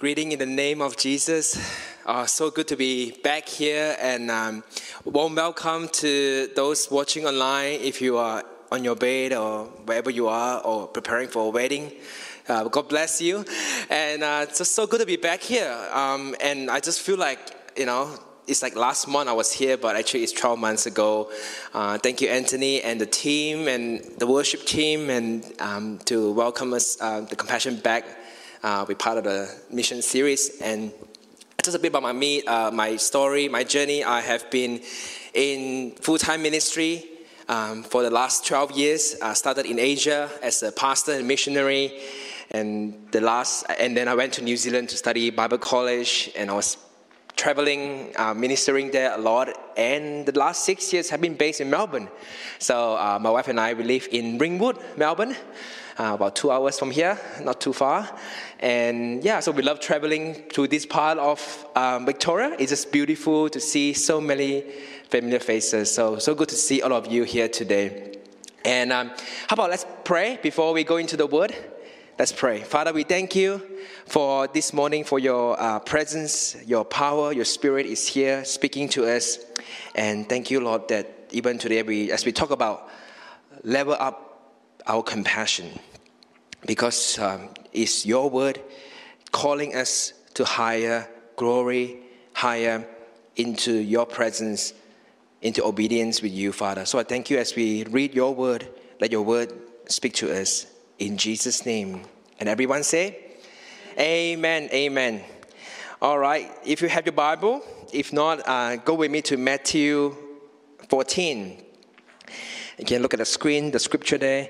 Greeting in the name of Jesus. Uh, so good to be back here, and um, warm welcome to those watching online. If you are on your bed or wherever you are, or preparing for a wedding, uh, God bless you. And uh, it's just so good to be back here. Um, and I just feel like you know it's like last month I was here, but actually it's 12 months ago. Uh, thank you, Anthony, and the team, and the worship team, and um, to welcome us, uh, the Compassion back uh, be part of the mission series. And just a bit about my, me, uh, my story, my journey. I have been in full-time ministry um, for the last 12 years. I started in Asia as a pastor and missionary, and the last, and then I went to New Zealand to study Bible college, and I was traveling, uh, ministering there a lot. And the last six years have been based in Melbourne. So uh, my wife and I we live in Ringwood, Melbourne uh, about two hours from here, not too far. And yeah, so we love traveling to this part of um, Victoria. It's just beautiful to see so many familiar faces. So, so good to see all of you here today. And um, how about let's pray before we go into the word? Let's pray. Father, we thank you for this morning, for your uh, presence, your power, your spirit is here speaking to us. And thank you, Lord, that even today, we, as we talk about level up our compassion because um, it's your word calling us to higher glory, higher into your presence, into obedience with you, Father. So I thank you as we read your word, let your word speak to us in Jesus' name. And everyone say, Amen, amen. All right, if you have your Bible, if not, uh, go with me to Matthew 14. You can look at the screen, the scripture there.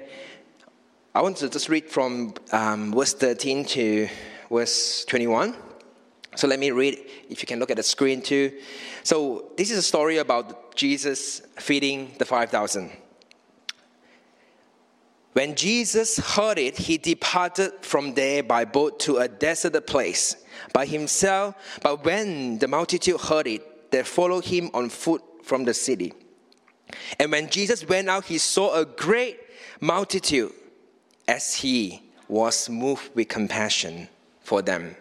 I want to just read from um, verse 13 to verse 21. So let me read, if you can look at the screen too. So this is a story about Jesus feeding the 5,000. When Jesus heard it, he departed from there by boat to a deserted place by himself. But when the multitude heard it, they followed him on foot from the city. And when Jesus went out, he saw a great multitude as he was moved with compassion for them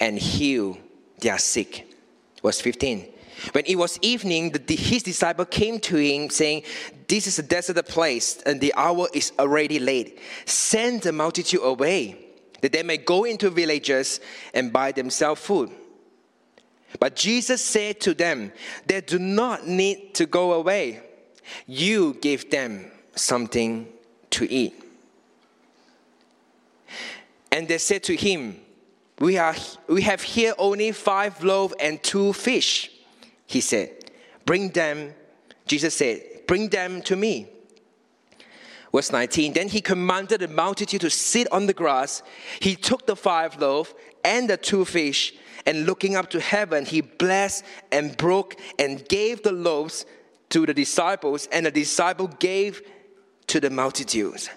and healed their sick. Verse 15. When it was evening, the, his disciple came to him, saying, This is a deserted place, and the hour is already late. Send the multitude away, that they may go into villages and buy themselves food. But Jesus said to them, They do not need to go away. You give them something to eat. And they said to him, we, are, we have here only five loaves and two fish. He said, Bring them, Jesus said, Bring them to me. Verse 19 Then he commanded the multitude to sit on the grass. He took the five loaves and the two fish, and looking up to heaven, he blessed and broke and gave the loaves to the disciples, and the disciple gave to the multitudes.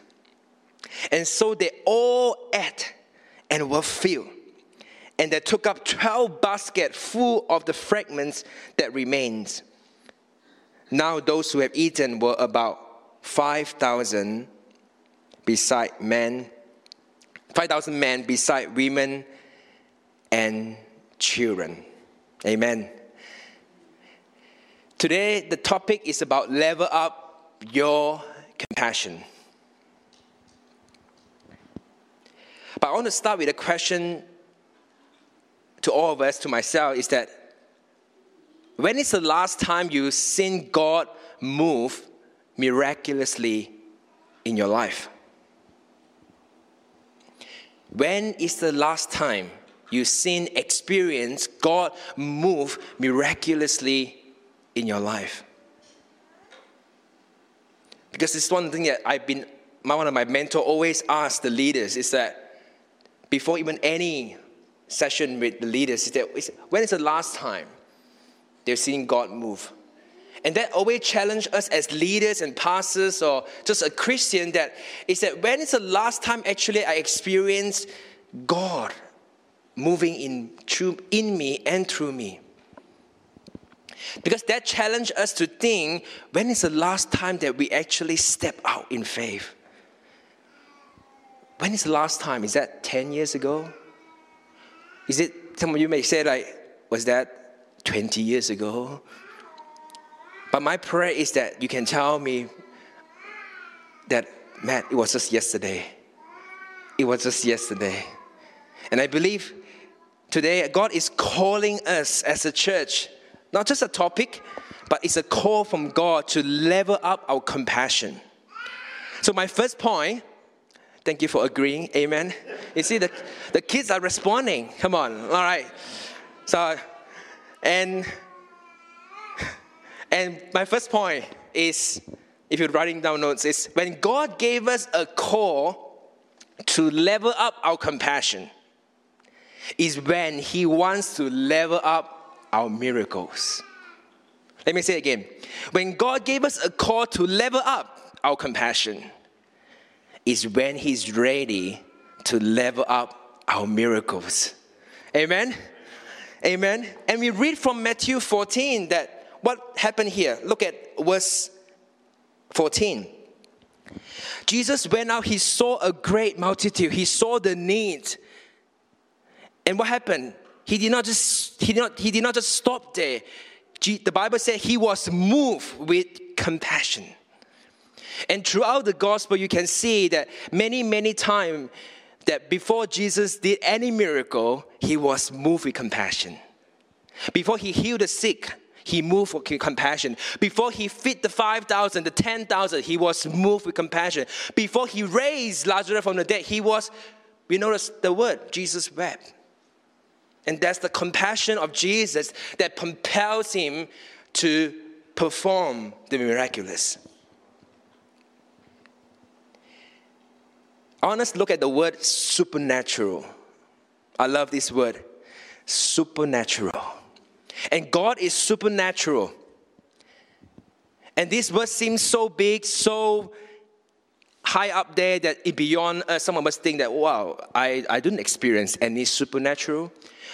And so they all ate and were filled. And they took up 12 baskets full of the fragments that remained. Now those who have eaten were about 5,000 beside men, 5,000 men beside women and children. Amen. Today, the topic is about level up your compassion. I want to start with a question to all of us, to myself, is that when is the last time you've seen God move miraculously in your life? When is the last time you've seen experience God move miraculously in your life? Because it's one thing that I've been, one of my mentors always asks the leaders is that before even any session with the leaders is that when is the last time they've seen God move? And that always challenge us as leaders and pastors or just a Christian that is that when is the last time actually I experienced God moving in, through, in me and through me? Because that challenged us to think when is the last time that we actually step out in faith? When is the last time? Is that 10 years ago? Is it, some of you may say, like, was that 20 years ago? But my prayer is that you can tell me that, Matt, it was just yesterday. It was just yesterday. And I believe today God is calling us as a church, not just a topic, but it's a call from God to level up our compassion. So, my first point, thank you for agreeing, amen. You see, the, the kids are responding. Come on, all right. So, and and my first point is if you're writing down notes, is when God gave us a call to level up our compassion, is when He wants to level up our miracles. Let me say it again. When God gave us a call to level up our compassion, is when He's ready to level up our miracles. Amen? Amen. And we read from Matthew 14 that what happened here? Look at verse 14. Jesus went out, he saw a great multitude, he saw the need. And what happened? He did not just he did not, he did not just stop there. The Bible said he was moved with compassion. And throughout the gospel, you can see that many, many times that before Jesus did any miracle, he was moved with compassion. Before he healed the sick, he moved with compassion. Before he fed the 5,000, the 10,000, he was moved with compassion. Before he raised Lazarus from the dead, he was, we notice the word, Jesus wept. And that's the compassion of Jesus that compels him to perform the miraculous. To look at the word supernatural. I love this word, supernatural. And God is supernatural. And this verse seems so big, so high up there that it beyond uh, some of us think that, wow, I, I didn't experience any supernatural.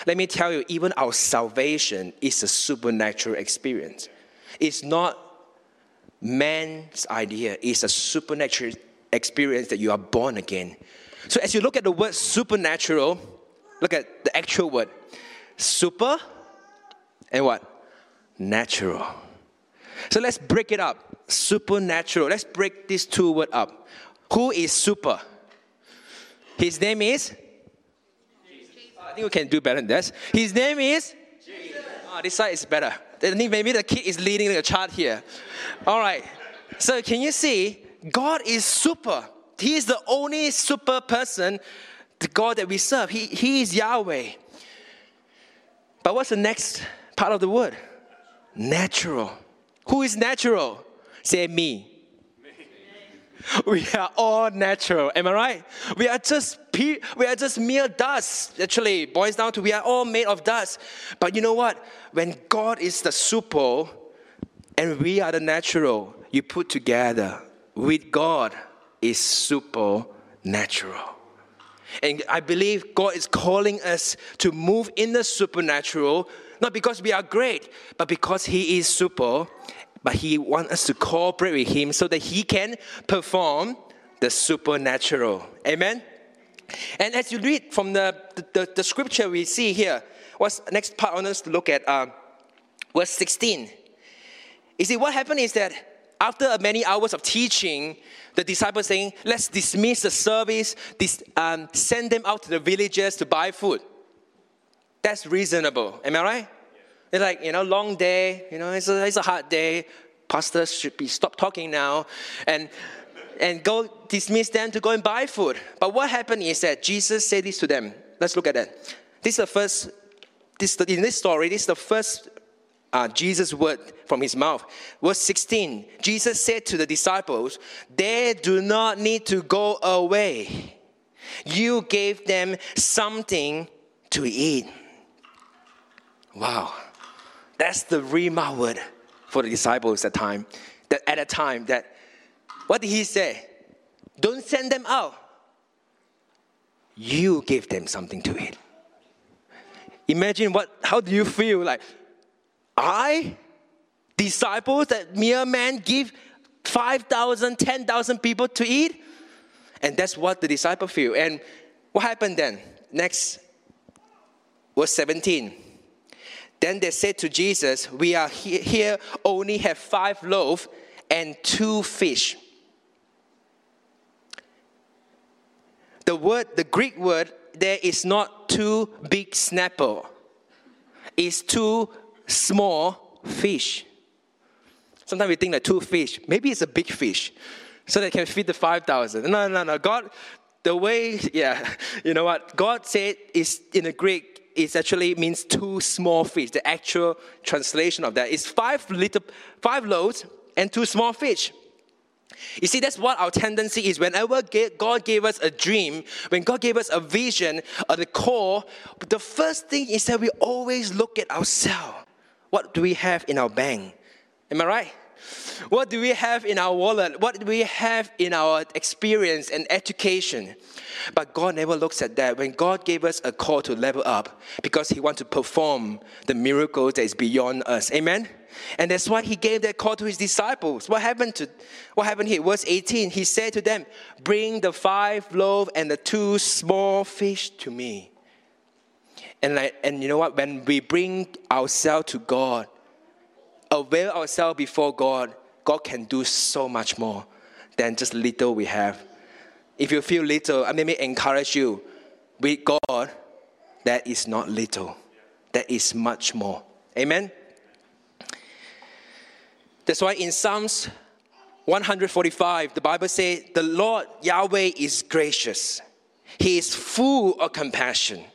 Let me tell you, even our salvation is a supernatural experience. It's not man's idea, it's a supernatural experience that you are born again. So as you look at the word supernatural, look at the actual word. Super and what? Natural. So let's break it up. Supernatural. Let's break these two words up. Who is super? His name is? Jesus. I think we can do better than this. His name is? Jesus. Oh, this side is better. Maybe the kid is leading the chart here. All right. So can you see? God is super. He is the only super person, the God that we serve. He, he is Yahweh. But what's the next part of the word. Natural. Who is natural? Say me. We are all natural. Am I right? We are just we are just mere dust. Actually, boils down to we are all made of dust. But you know what? When God is the super and we are the natural, you put together with God is supernatural. And I believe God is calling us to move in the supernatural not because we are great, but because He is super. But He wants us to cooperate with Him so that He can perform the supernatural. Amen? And as you read from the, the, the scripture we see here, what's next part want us to look at uh, verse 16. You see, what happened is that after many hours of teaching, the disciples saying, let's dismiss the service, dis, um, send them out to the villages to buy food. That's reasonable. Am I right? It's like, you know, long day, you know, it's a, it's a hard day. Pastors should be stop talking now and and go dismiss them to go and buy food. But what happened is that Jesus said this to them. Let's look at that. This is the first, this, in this story, this is the first uh, Jesus' word from his mouth. Verse 16 Jesus said to the disciples, They do not need to go away. You gave them something to eat. Wow. That's the Rhema word for the disciples at time. That at a time that what did he say? Don't send them out. You give them something to eat. Imagine what how do you feel like I disciples that mere man give 5,000, 10,000 people to eat? And that's what the disciple feel. And what happened then? Next, verse 17. Then they said to Jesus, We are here only have five loaves and two fish. The word, the Greek word, there is not two big snapper. It's two small fish. Sometimes we think like two fish. Maybe it's a big fish, so they can feed the five thousand. No, no, no. God, the way, yeah, you know what? God said is in the Greek. It actually means two small fish. The actual translation of that is five little, five loaves and two small fish. You see, that's what our tendency is. Whenever God gave us a dream, when God gave us a vision or the core, the first thing is that we always look at ourselves. What do we have in our bank? Am I right? What do we have in our wallet? What do we have in our experience and education? But God never looks at that. When God gave us a call to level up, because He wants to perform the miracle that is beyond us. Amen? And that's why he gave that call to his disciples. What happened to what happened here? Verse 18, he said to them, Bring the five loaves and the two small fish to me. And like, and you know what? When we bring ourselves to God, avail ourselves before God, God can do so much more than just little we have. If you feel little, I may encourage you with God, that is not little, that is much more. Amen. That's why in Psalms 145, the Bible says, The Lord Yahweh is gracious. He is full of compassion.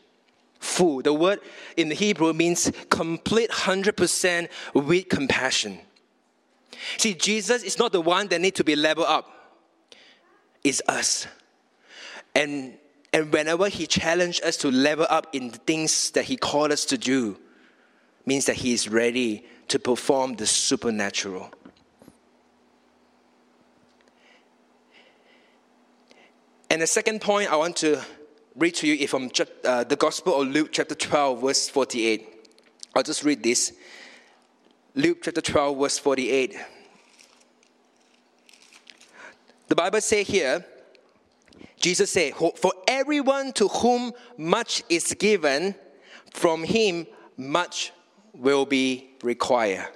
Full. The word in the Hebrew means complete 100% with compassion. See, Jesus is not the one that need to be leveled up. It's us. And, and whenever he challenged us to level up in the things that he called us to do, means that he is ready to perform the supernatural. And the second point I want to read to you from uh, the Gospel of Luke, chapter 12, verse 48. I'll just read this. Luke chapter 12, verse 48. The Bible says here, Jesus said, For everyone to whom much is given, from him much will be required.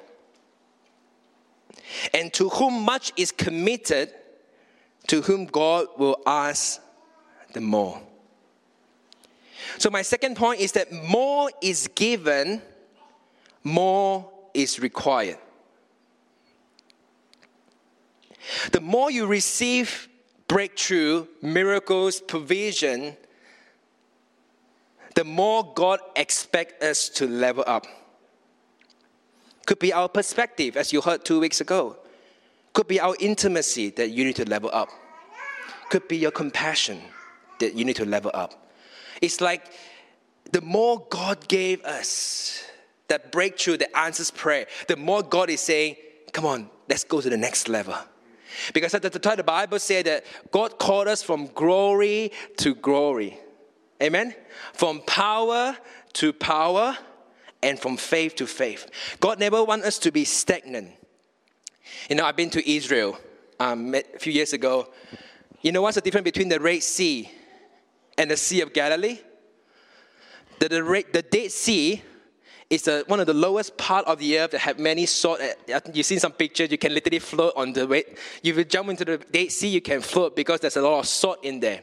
And to whom much is committed, to whom God will ask the more. So, my second point is that more is given, more is required. The more you receive breakthrough, miracles, provision, the more God expects us to level up. Could be our perspective, as you heard two weeks ago. Could be our intimacy that you need to level up. Could be your compassion that you need to level up. It's like the more God gave us that breakthrough that answers prayer, the more God is saying, Come on, let's go to the next level. Because at the time, the Bible said that God called us from glory to glory. Amen? From power to power and from faith to faith. God never wants us to be stagnant. You know, I've been to Israel um, a few years ago. You know what's the difference between the Red Sea and the Sea of Galilee? The, the, the Dead Sea is a, one of the lowest part of the earth that have many salt. Uh, you've seen some pictures, you can literally float on the way. If you jump into the Dead Sea, you can float because there's a lot of salt in there.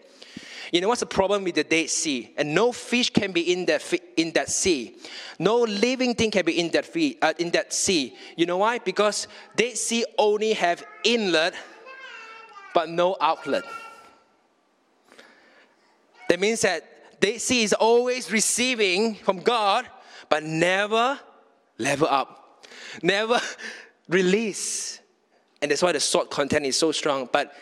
You know what's the problem with the Dead Sea? And no fish can be in that, in that sea. No living thing can be in that, uh, in that sea. You know why? Because Dead Sea only have inlet, but no outlet. That means that Dead Sea is always receiving from God, but never level up, never release. And that's why the salt content is so strong. But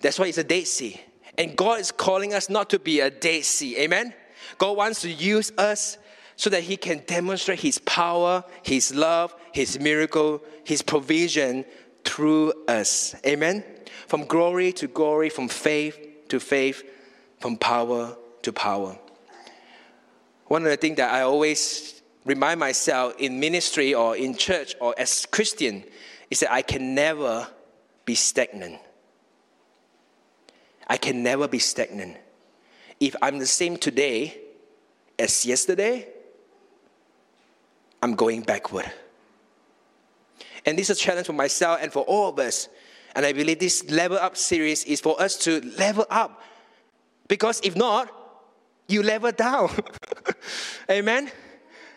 that's why it's a Dead Sea. And God is calling us not to be a Dead Sea. Amen? God wants to use us so that He can demonstrate His power, His love, His miracle, His provision through us. Amen? From glory to glory, from faith to faith, from power to power. One of the things that I always remind myself in ministry or in church or as Christian is that I can never be stagnant. I can never be stagnant. If I'm the same today as yesterday, I'm going backward. And this is a challenge for myself and for all of us. And I believe this level up series is for us to level up. Because if not, you level down. Amen?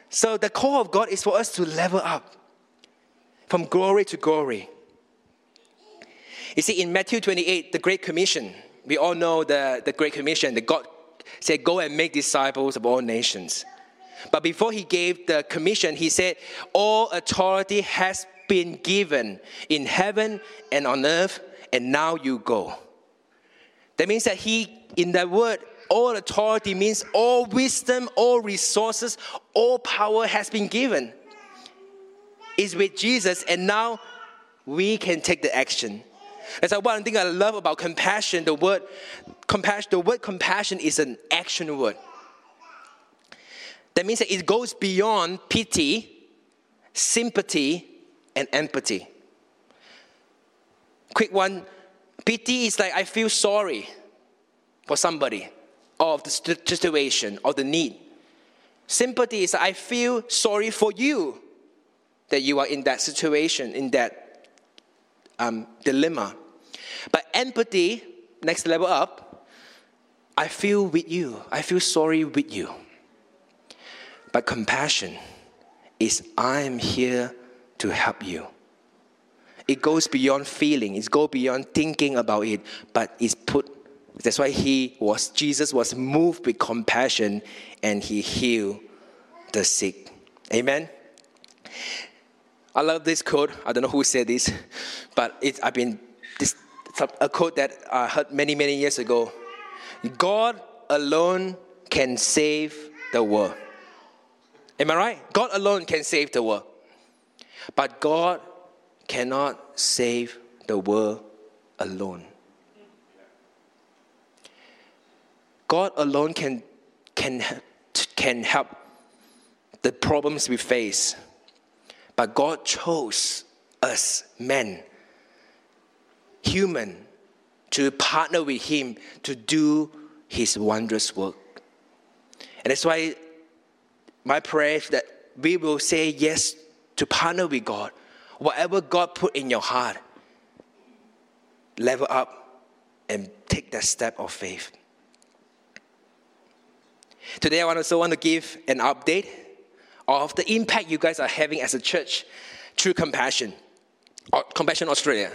So the call of God is for us to level up from glory to glory. You see, in Matthew 28, the Great Commission, we all know the, the Great Commission the God said, Go and make disciples of all nations. But before he gave the commission, he said, All authority has been given in heaven and on earth, and now you go. That means that he, in that word, all authority means all wisdom, all resources, all power has been given. Is with Jesus, and now we can take the action. That's one thing I love about compassion. The word compassion, the word compassion is an action word. That means that it goes beyond pity, sympathy, and empathy. Quick one pity is like I feel sorry for somebody of the situation or the need. Sympathy is I feel sorry for you that you are in that situation, in that um, dilemma. But empathy, next level up, I feel with you. I feel sorry with you. But compassion is I'm here to help you. It goes beyond feeling, it goes beyond thinking about it, but it's put that's why he was Jesus was moved with compassion and he healed the sick. Amen. I love this quote. I don't know who said this, but it's I've been this a quote that I heard many many years ago. God alone can save the world. Am I right? God alone can save the world. But God cannot save the world alone. God alone can, can, can help the problems we face. But God chose us, men, human, to partner with Him to do His wondrous work. And that's why my prayer is that we will say yes to partner with God. Whatever God put in your heart, level up and take that step of faith. Today, I also want to give an update of the impact you guys are having as a church through Compassion, or Compassion Australia.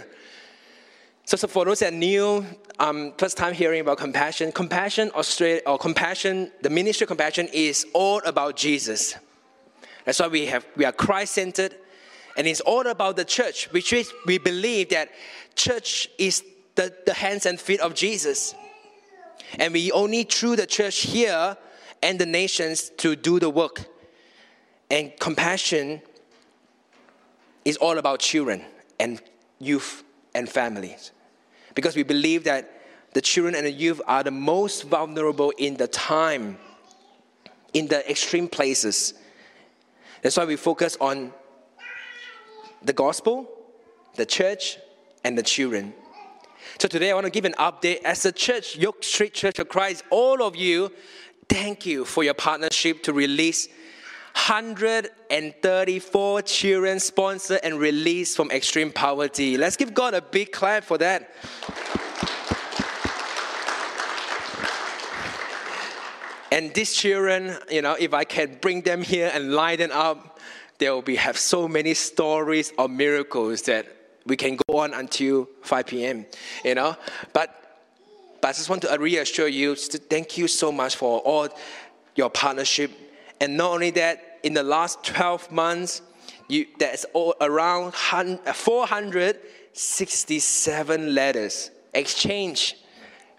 So, so for those that are new, um, first time hearing about compassion, compassion Australia or compassion, the ministry of compassion is all about Jesus. That's why we have we are Christ-centered, and it's all about the church, which is we believe that church is the, the hands and feet of Jesus. And we only through the church here and the nations to do the work. And compassion is all about children and youth and families because we believe that the children and the youth are the most vulnerable in the time, in the extreme places. That's why we focus on the gospel, the church, and the children. So today I want to give an update as a church, York Street Church of Christ. All of you, thank you for your partnership to release 134 children sponsored and released from extreme poverty. Let's give God a big clap for that. And these children, you know, if I can bring them here and line them up, they will be have so many stories of miracles that we can go on until 5 p.m. You know, but but I just want to reassure you, thank you so much for all your partnership, and not only that, in the last 12 months, you, there's all around 467 letters exchanged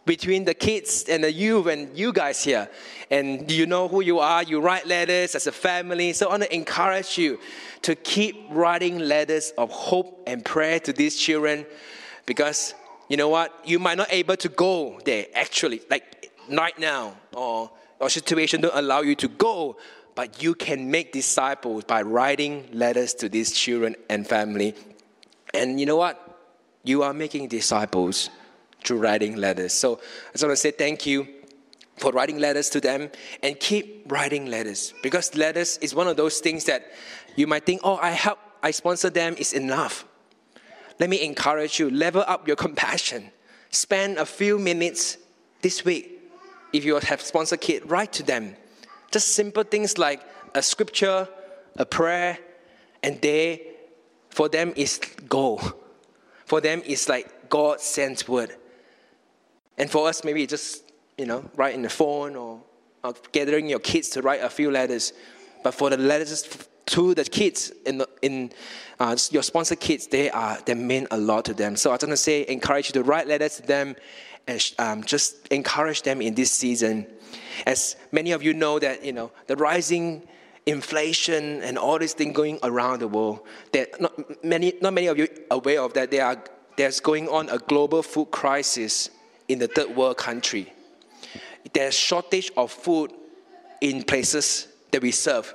between the kids and the youth and you guys here. And you know who you are. You write letters as a family. So I want to encourage you to keep writing letters of hope and prayer to these children because you know what? You might not able to go there actually, like right now, or or situation don't allow you to go, but you can make disciples by writing letters to these children and family. And you know what? You are making disciples through writing letters. So I just want to say thank you for writing letters to them and keep writing letters because letters is one of those things that you might think, oh, I help, I sponsor them is enough. Let me encourage you, level up your compassion. Spend a few minutes this week. If you have sponsored kids, write to them. Just simple things like a scripture, a prayer, and they, for them, is gold. For them, it's like God sent word. And for us, maybe just, you know, write in the phone or, or gathering your kids to write a few letters. But for the letters to the kids in, the, in uh, your sponsor kids, they are they mean a lot to them. So I just want to say, encourage you to write letters to them, and um, just encourage them in this season. As many of you know that you know the rising inflation and all this thing going around the world. That not many not many of you aware of that. There are there's going on a global food crisis in the third world country. There's shortage of food in places that we serve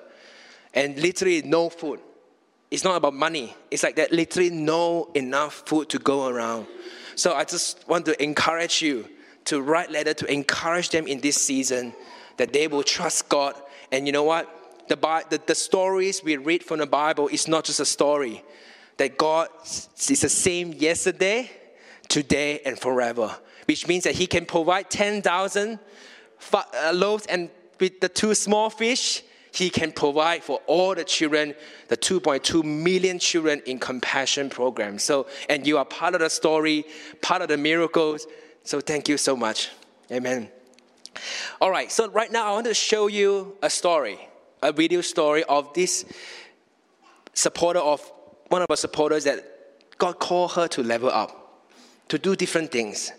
and literally no food. It's not about money. It's like that literally no enough food to go around. So I just want to encourage you to write letter to encourage them in this season that they will trust God. And you know what? The, the, the stories we read from the Bible is not just a story. That God is the same yesterday, today, and forever. Which means that He can provide 10,000 uh, loaves and with the two small fish, he can provide for all the children, the 2.2 million children in compassion program. So, and you are part of the story, part of the miracles. So thank you so much. Amen. All right, so right now I want to show you a story, a video story of this supporter of one of our supporters that God called her to level up, to do different things,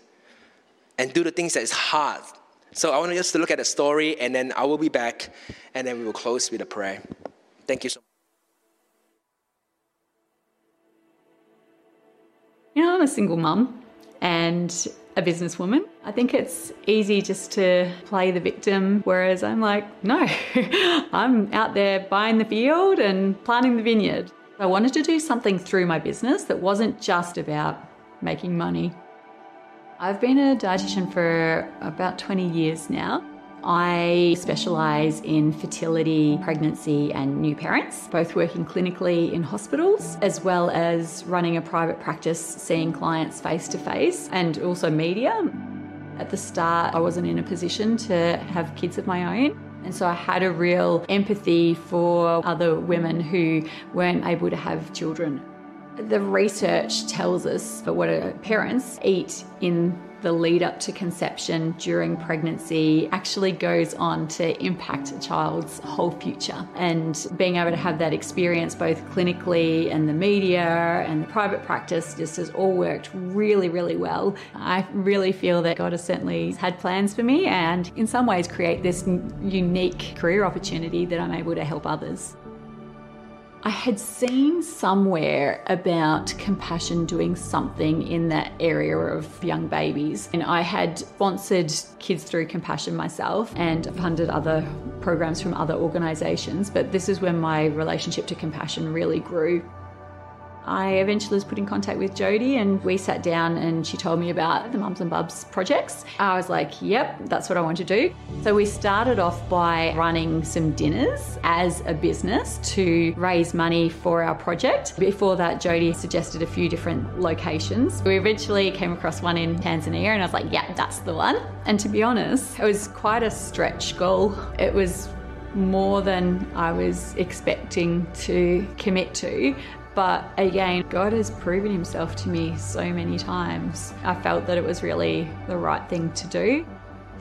and do the things that is hard so I want to look at the story, and then I will be back, and then we will close with a prayer. Thank you so much. You know, I'm a single mum and a businesswoman. I think it's easy just to play the victim, whereas I'm like, no, I'm out there buying the field and planting the vineyard. I wanted to do something through my business that wasn't just about making money. I've been a dietitian for about 20 years now. I specialise in fertility, pregnancy, and new parents, both working clinically in hospitals as well as running a private practice, seeing clients face to face, and also media. At the start, I wasn't in a position to have kids of my own. And so I had a real empathy for other women who weren't able to have children. The research tells us that what parents eat in the lead up to conception during pregnancy actually goes on to impact a child's whole future. And being able to have that experience both clinically and the media and the private practice just has all worked really, really well. I really feel that God has certainly had plans for me and in some ways create this unique career opportunity that I'm able to help others. I had seen somewhere about compassion doing something in that area of young babies, and I had sponsored kids through compassion myself and funded other programs from other organisations. But this is when my relationship to compassion really grew. I eventually was put in contact with Jody and we sat down and she told me about the Mums and Bubs projects. I was like, yep, that's what I want to do. So we started off by running some dinners as a business to raise money for our project. Before that, Jody suggested a few different locations. We eventually came across one in Tanzania and I was like, yeah, that's the one. And to be honest, it was quite a stretch goal. It was more than I was expecting to commit to. But again, God has proven himself to me so many times. I felt that it was really the right thing to do.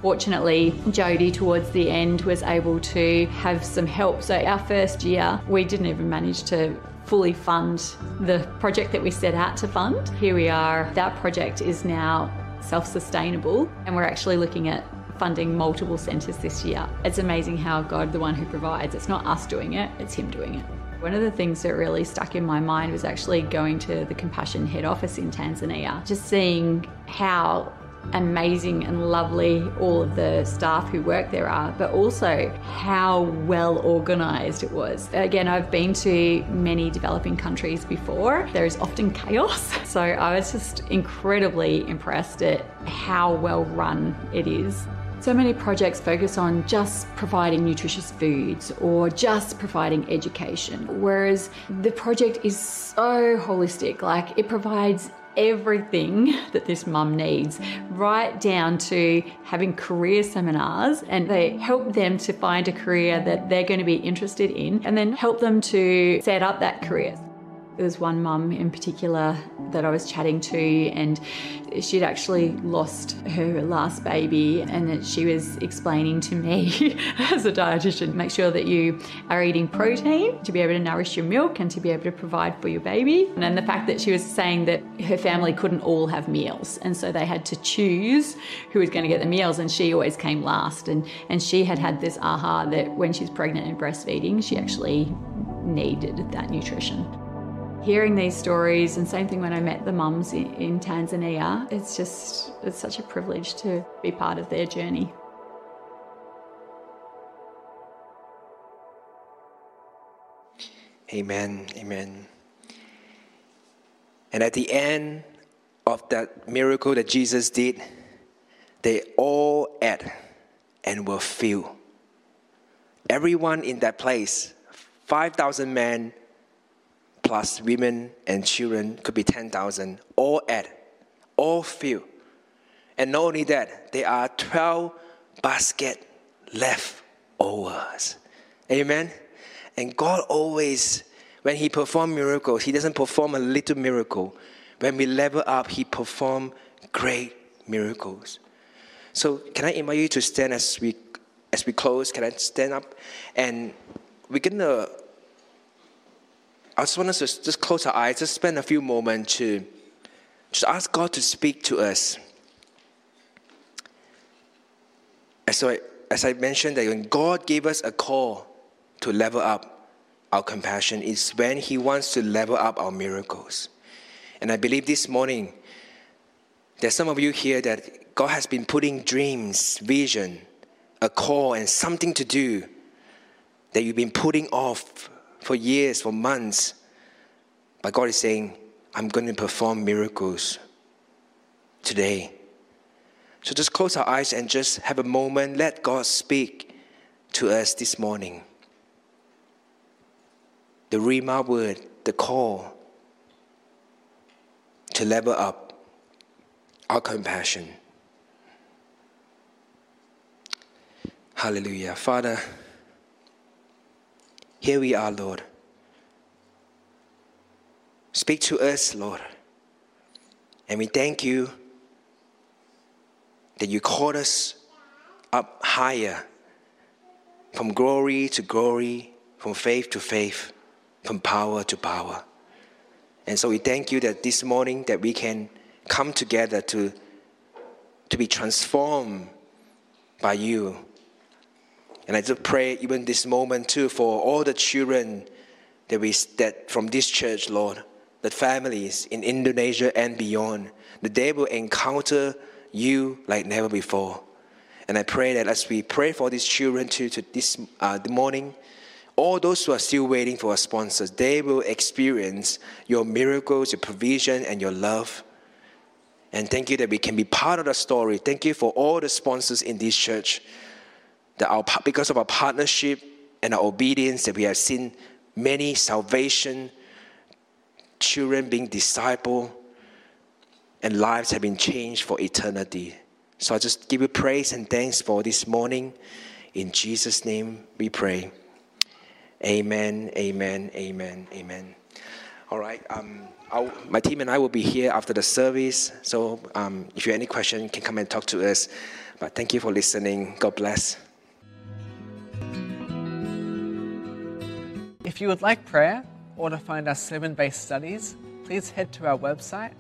Fortunately, Jody towards the end was able to have some help. So our first year, we didn't even manage to fully fund the project that we set out to fund. Here we are. That project is now self sustainable. And we're actually looking at funding multiple centres this year. It's amazing how God, the one who provides, it's not us doing it, it's Him doing it. One of the things that really stuck in my mind was actually going to the Compassion head office in Tanzania, just seeing how amazing and lovely all of the staff who work there are, but also how well organized it was. Again, I've been to many developing countries before. There is often chaos. So I was just incredibly impressed at how well run it is. So many projects focus on just providing nutritious foods or just providing education, whereas the project is so holistic. Like it provides everything that this mum needs, right down to having career seminars. And they help them to find a career that they're going to be interested in and then help them to set up that career. There was one mum in particular that I was chatting to, and she'd actually lost her last baby. And that she was explaining to me, as a dietitian, make sure that you are eating protein to be able to nourish your milk and to be able to provide for your baby. And then the fact that she was saying that her family couldn't all have meals, and so they had to choose who was going to get the meals, and she always came last. And, and she had had this aha that when she's pregnant and breastfeeding, she actually needed that nutrition hearing these stories and same thing when I met the mums in, in, Tanzania, it's just, it's such a privilege to be part of their journey. Amen, amen. And at the end of that miracle that Jesus did, they all ate and were filled. Everyone in that place, 5,000 men, plus women and children could be 10,000, all at, all few. And not only that, there are 12 basket left overs. Amen? And God always, when He performs miracles, He doesn't perform a little miracle. When we level up, He performs great miracles. So can I invite you to stand as we as we close? Can I stand up? And we're gonna I just want us to just close our eyes, just spend a few moments to just ask God to speak to us. And so, as I mentioned, that when God gave us a call to level up our compassion, is when He wants to level up our miracles. And I believe this morning, there's some of you here that God has been putting dreams, vision, a call, and something to do that you've been putting off for years, for months. But God is saying, I'm going to perform miracles today. So just close our eyes and just have a moment. Let God speak to us this morning. The Rhema word, the call to level up our compassion. Hallelujah. Father, here we are, Lord. Speak to us, Lord. And we thank you that you called us up higher from glory to glory, from faith to faith, from power to power. And so we thank you that this morning that we can come together to, to be transformed by you and I just pray even this moment too for all the children that we that from this church, Lord, that families in Indonesia and beyond, that they will encounter you like never before. And I pray that as we pray for these children too, to this uh, the morning, all those who are still waiting for our sponsors, they will experience your miracles, your provision, and your love. And thank you that we can be part of the story. Thank you for all the sponsors in this church that our, because of our partnership and our obedience that we have seen many salvation, children being discipled, and lives have been changed for eternity. So I just give you praise and thanks for this morning. In Jesus' name we pray. Amen, amen, amen, amen. All right, um, my team and I will be here after the service. So um, if you have any question, you can come and talk to us. But thank you for listening. God bless. If you would like prayer or to find our sermon based studies, please head to our website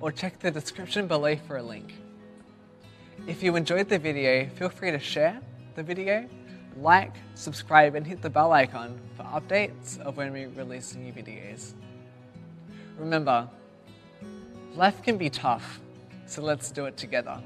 or check the description below for a link. If you enjoyed the video, feel free to share the video, like, subscribe, and hit the bell icon for updates of when we release new videos. Remember, life can be tough, so let's do it together.